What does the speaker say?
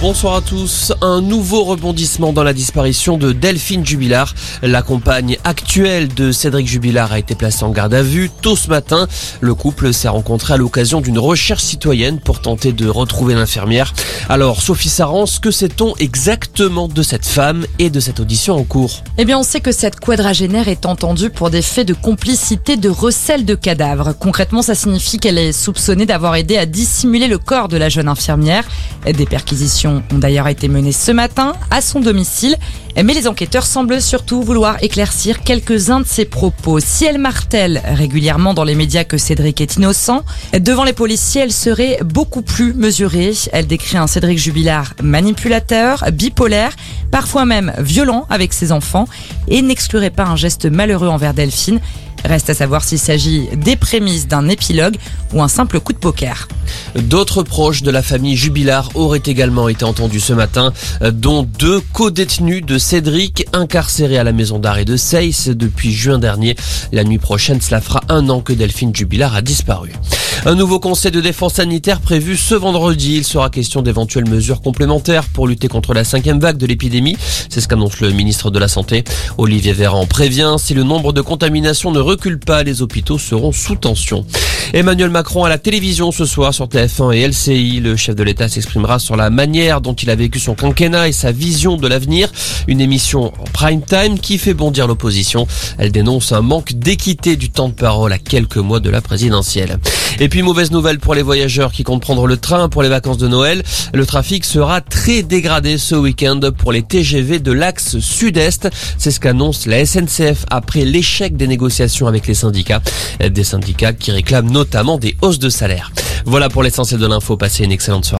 Bonsoir à tous. Un nouveau rebondissement dans la disparition de Delphine Jubilard. La compagne actuelle de Cédric Jubilard a été placée en garde à vue tôt ce matin. Le couple s'est rencontré à l'occasion d'une recherche citoyenne pour tenter de retrouver l'infirmière. Alors, Sophie Sarance, que sait-on exactement de cette femme et de cette audition en cours? Eh bien, on sait que cette quadragénaire est entendue pour des faits de complicité de recel de cadavres. Concrètement, ça signifie qu'elle est soupçonnée d'avoir aidé à dissimuler le corps de la jeune infirmière. Des perquisitions ont d'ailleurs été menées ce matin à son domicile, mais les enquêteurs semblent surtout vouloir éclaircir quelques-uns de ses propos. Si elle martèle régulièrement dans les médias que Cédric est innocent, devant les policiers, elle serait beaucoup plus mesurée. Elle décrit un Cédric Jubilard manipulateur, bipolaire, parfois même violent avec ses enfants, et n'exclurait pas un geste malheureux envers Delphine. Reste à savoir s'il s'agit des prémices d'un épilogue ou un simple coup de poker. D'autres proches de la famille Jubilard auraient également été entendus ce matin, dont deux co-détenus de Cédric, incarcérés à la maison d'arrêt de Seyss depuis juin dernier. La nuit prochaine, cela fera un an que Delphine Jubilard a disparu. Un nouveau conseil de défense sanitaire prévu ce vendredi. Il sera question d'éventuelles mesures complémentaires pour lutter contre la cinquième vague de l'épidémie. C'est ce qu'annonce le ministre de la Santé. Olivier Véran prévient, si le nombre de contaminations ne recule pas, les hôpitaux seront sous tension. Emmanuel Macron à la télévision ce soir sur TF1 et LCI. Le chef de l'État s'exprimera sur la manière dont il a vécu son quinquennat et sa vision de l'avenir. Une émission en prime time qui fait bondir l'opposition. Elle dénonce un manque d'équité du temps de parole à quelques mois de la présidentielle. Et puis mauvaise nouvelle pour les voyageurs qui comptent prendre le train pour les vacances de Noël. Le trafic sera très dégradé ce week-end pour les TGV de l'axe sud-est. C'est ce qu'annonce la SNCF après l'échec des négociations avec les syndicats. Des syndicats qui réclament notamment des hausses de salaire. Voilà pour l'essentiel de l'info. Passez une excellente soirée.